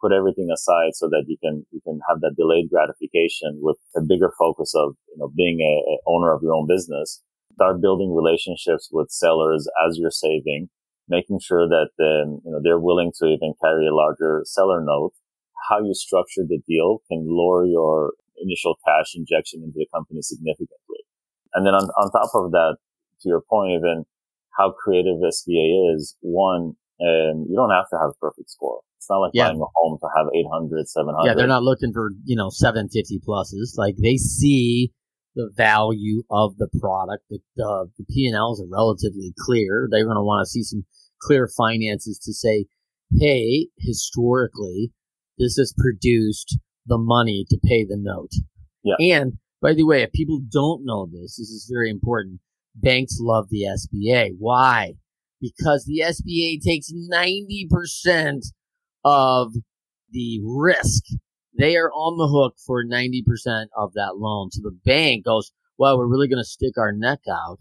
put everything aside so that you can you can have that delayed gratification with a bigger focus of you know being a, a owner of your own business. Start building relationships with sellers as you're saving, making sure that um, you know they're willing to even carry a larger seller note. How you structure the deal can lower your initial cash injection into the company significantly. And then on, on top of that, to your point, even how creative SBA is, one, um, you don't have to have a perfect score. It's not like yeah. buying a home to have 800, 700. Yeah, they're not looking for, you know, 750 pluses. Like they see the value of the product. The, the, the P&Ls are relatively clear. They're going to want to see some clear finances to say, hey, historically, this has produced the money to pay the note. Yeah. And by the way, if people don't know this, this is very important. Banks love the SBA. Why? Because the SBA takes 90% of the risk. They are on the hook for 90% of that loan. So the bank goes, well, we're really going to stick our neck out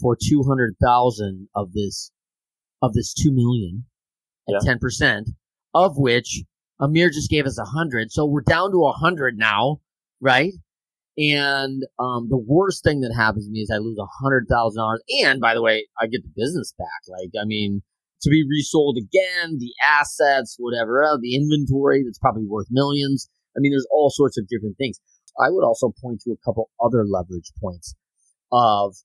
for 200,000 of this, of this 2 million at yeah. 10%, of which Amir just gave us a hundred. So we're down to a hundred now, right? And, um, the worst thing that happens to me is I lose a hundred thousand dollars. And by the way, I get the business back. Like, I mean, to be resold again, the assets, whatever, uh, the inventory that's probably worth millions. I mean, there's all sorts of different things. I would also point to a couple other leverage points of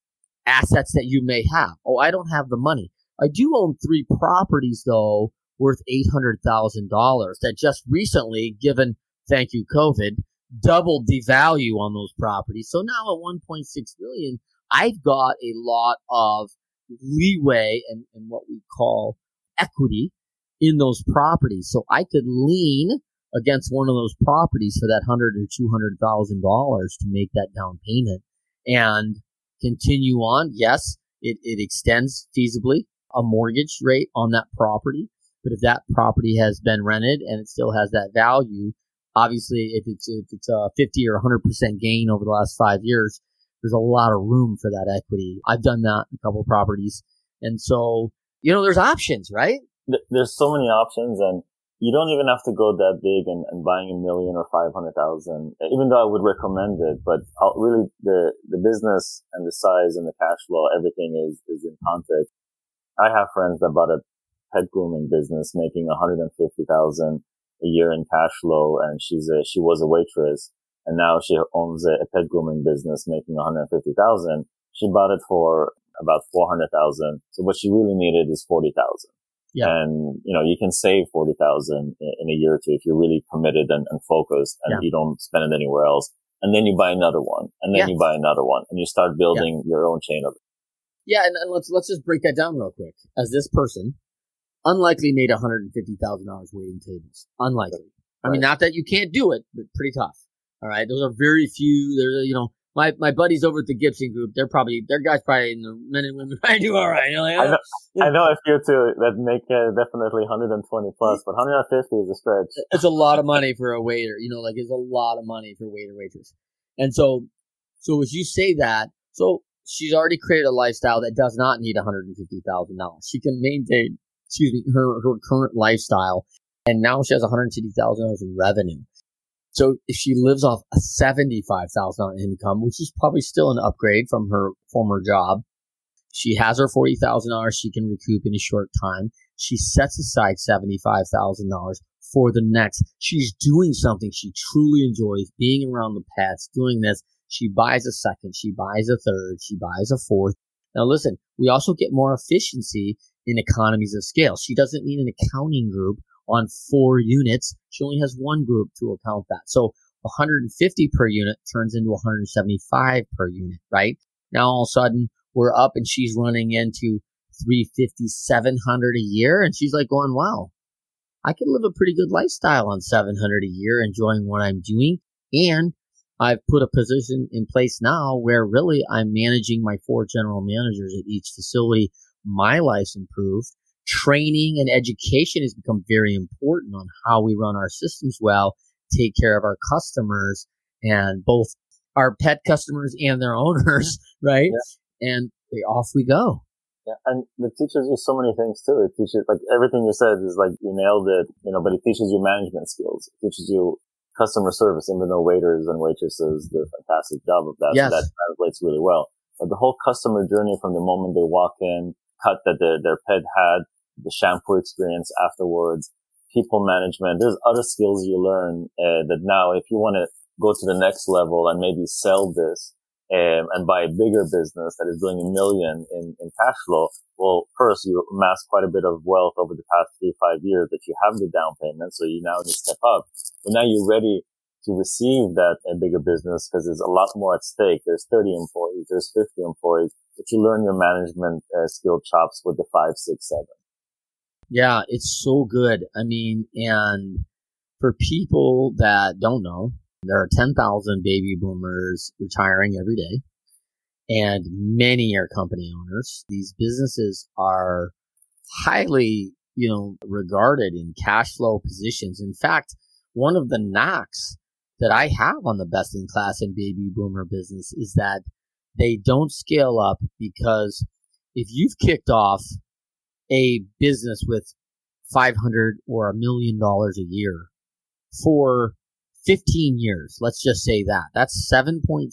assets that you may have. Oh, I don't have the money. I do own three properties though worth $800,000 that just recently, given thank you COVID, doubled the value on those properties. So now at 1.6 million, I've got a lot of leeway and, and what we call equity in those properties. So I could lean against one of those properties for that hundred or two hundred thousand dollars to make that down payment and continue on. Yes, it, it extends feasibly a mortgage rate on that property. But if that property has been rented and it still has that value, obviously if it's if it's a 50 or 100% gain over the last 5 years, there's a lot of room for that equity. I've done that in a couple properties. And so, you know, there's options, right? There's so many options and you don't even have to go that big and, and buying a million or 500,000, even though I would recommend it, but really the, the business and the size and the cash flow, everything is, is in context. I have friends that bought a pet grooming business making 150,000 a year in cash flow and she's a, she was a waitress and now she owns a, pet grooming business making 150,000. She bought it for about 400,000. So what she really needed is 40,000. Yeah. And, you know, you can save 40,000 in a year or two if you're really committed and, and focused and yeah. you don't spend it anywhere else. And then you buy another one and then yeah. you buy another one and you start building your own chain of it. Yeah. And, and let's, let's just break that down real quick. As this person unlikely made $150,000 waiting tables. Unlikely. I mean, not that you can't do it, but pretty tough. All right, those are very few. There's you know my my buddies over at the Gibson Group. They're probably their guys probably in the men and women probably do all right. Like, oh. I, know, yeah. I know a few too that make uh, definitely 120 plus, but 150 is a stretch. It's a lot of money for a waiter. You know, like it's a lot of money for waiter waitress. And so, so as you say that, so she's already created a lifestyle that does not need 150 thousand dollars. She can maintain, excuse me, her her current lifestyle, and now she has 150 thousand dollars in revenue. So if she lives off a $75,000 income, which is probably still an upgrade from her former job, she has her $40,000 she can recoup in a short time. She sets aside $75,000 for the next. She's doing something she truly enjoys, being around the pets, doing this. She buys a second, she buys a third, she buys a fourth. Now listen, we also get more efficiency in economies of scale. She doesn't need an accounting group on four units. She only has one group to account that. So 150 per unit turns into 175 per unit, right? Now all of a sudden we're up and she's running into 350, 700 a year. And she's like going, wow, I can live a pretty good lifestyle on 700 a year, enjoying what I'm doing. And I've put a position in place now where really I'm managing my four general managers at each facility. My life's improved. Training and education has become very important on how we run our systems well, take care of our customers and both our pet customers and their owners, right? Yeah. And off we go. Yeah, and it teaches you so many things too. It teaches like everything you said is like you nailed it, you know. But it teaches you management skills. It teaches you customer service, even though waiters and waitresses do a fantastic job of that. Yes. So that translates really well. But the whole customer journey from the moment they walk in, cut that their their pet had, the shampoo experience afterwards, people management. There's other skills you learn uh, that now, if you want to go to the next level and maybe sell this um, and buy a bigger business that is doing a million in, in cash flow, well, first you amass quite a bit of wealth over the past three, five years that you have the down payment. So you now to step up. But now you're ready to receive that a bigger business because there's a lot more at stake. There's 30 employees, there's 50 employees, but you learn your management uh, skill chops with the five, six, seven. Yeah, it's so good. I mean, and for people that don't know, there are 10,000 baby boomers retiring every day, and many are company owners. These businesses are highly, you know, regarded in cash flow positions. In fact, one of the knocks that I have on the best in class and baby boomer business is that they don't scale up because if you've kicked off a business with 500 or a million dollars a year for 15 years. Let's just say that. That's 7.5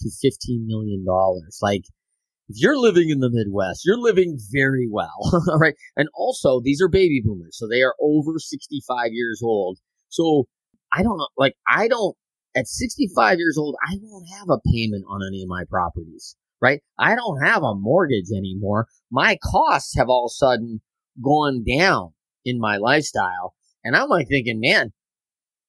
to 15 million dollars. Like if you're living in the Midwest, you're living very well, all right? And also, these are baby boomers, so they are over 65 years old. So I don't know, like I don't at 65 years old, I won't have a payment on any of my properties, right? I don't have a mortgage anymore. My costs have all of a sudden gone down in my lifestyle. And I'm like thinking, man,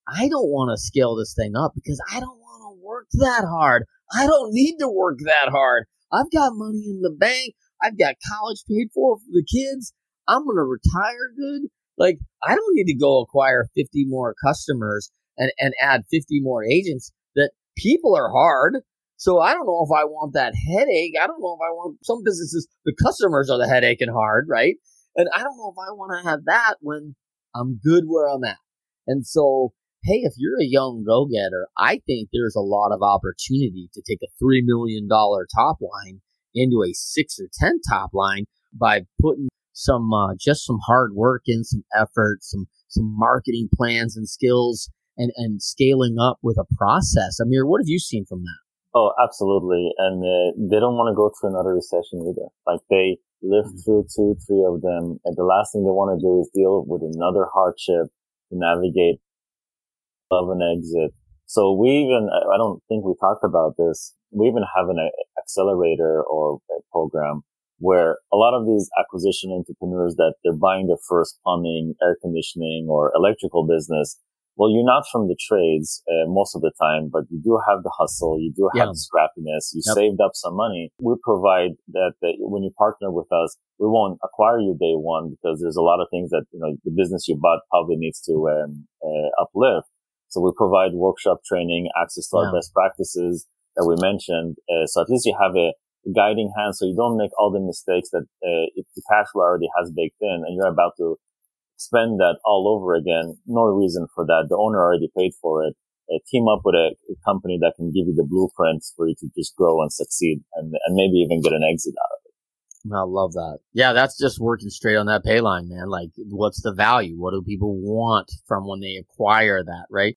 I don't want to scale this thing up because I don't want to work that hard. I don't need to work that hard. I've got money in the bank. I've got college paid for for the kids. I'm going to retire good. Like, I don't need to go acquire 50 more customers and, and add 50 more agents that people are hard. So I don't know if I want that headache. I don't know if I want some businesses, the customers are the headache and hard, right? And I don't know if I want to have that when I'm good where I'm at. And so hey, if you're a young go getter, I think there's a lot of opportunity to take a $3 million top line into a six or 10 top line by putting some, uh, just some hard work and some effort, some, some marketing plans and skills and, and scaling up with a process. Amir, what have you seen from that? Oh, absolutely. And uh, they don't want to go through another recession either. Like they lived mm-hmm. through two, three of them. And the last thing they want to do is deal with another hardship to navigate of an exit. So we even, I don't think we talked about this. We even have an accelerator or a program where a lot of these acquisition entrepreneurs that they're buying their first plumbing, air conditioning or electrical business. Well, you're not from the trades uh, most of the time, but you do have the hustle. You do have yeah. the scrappiness. You yep. saved up some money. We provide that, that when you partner with us, we won't acquire you day one because there's a lot of things that, you know, the business you bought probably needs to um, uh, uplift. So we provide workshop training, access to yeah. our best practices that we mentioned. Uh, so at least you have a guiding hand so you don't make all the mistakes that uh, if the cash flow already has baked in and you're about to spend that all over again. No reason for that. The owner already paid for it. Uh, team up with a, a, company that can give you the blueprints for you to just grow and succeed and, and maybe even get an exit out of it. I love that. Yeah, that's just working straight on that pay line, man. Like, what's the value? What do people want from when they acquire that, right?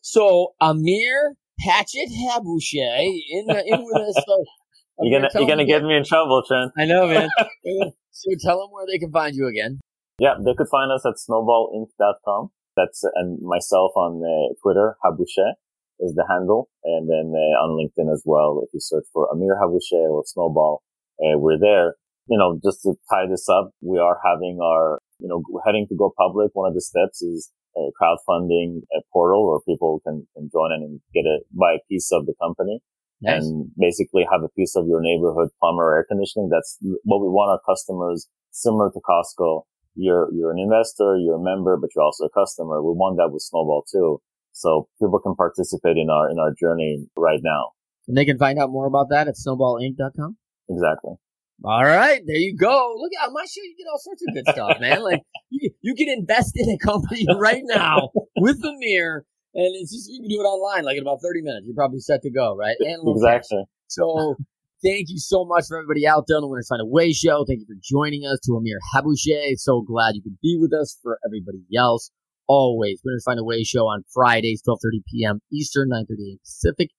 So Amir Hatchet Haboosheh in the, in with us. So, you're gonna you're gonna get me in trouble, Trent. I know, man. so tell them where they can find you again. Yeah, they could find us at snowballinc.com. That's and myself on uh, Twitter, Haboosheh is the handle, and then uh, on LinkedIn as well. If you search for Amir Haboosheh or Snowball, uh, we're there. You know, just to tie this up, we are having our, you know, heading to go public. One of the steps is a crowdfunding a portal where people can, can join in and get a buy a piece of the company. Nice. and basically have a piece of your neighborhood plumber air conditioning. That's what we want our customers similar to Costco. You're, you're an investor, you're a member, but you're also a customer. We want that with Snowball too. So people can participate in our, in our journey right now. And they can find out more about that at snowballinc.com. Exactly. All right, there you go. Look at on my show, you get all sorts of good stuff, man. Like you, you can invest in a company right now with Amir, and it's just you can do it online, like in about thirty minutes. You're probably set to go, right? And exactly. Cash. So. Thank you so much for everybody out there on the Winners Find a Way show. Thank you for joining us to Amir Haboosheh. So glad you could be with us for everybody else. Always Winners Find a Way show on Fridays, 12:30 p.m. Eastern, 9:30 a.m. Pacific.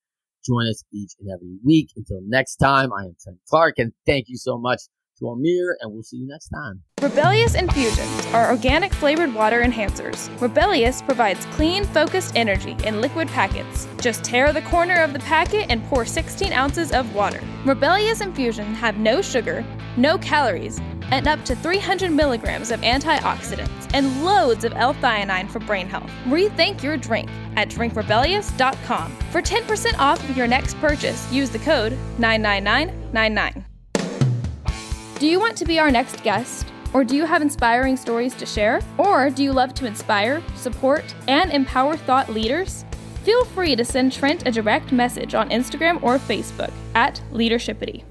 Join us each and every week. Until next time, I am Trent Clark, and thank you so much to Amir, and we'll see you next time. Rebellious Infusions are organic flavored water enhancers. Rebellious provides clean, focused energy in liquid packets. Just tear the corner of the packet and pour 16 ounces of water. Rebellious Infusions have no sugar, no calories, and up to 300 milligrams of antioxidants and loads of L-theanine for brain health. Rethink your drink at drinkrebellious.com. For 10% off of your next purchase, use the code 99999. Do you want to be our next guest? Or do you have inspiring stories to share? Or do you love to inspire, support, and empower thought leaders? Feel free to send Trent a direct message on Instagram or Facebook at Leadershipity.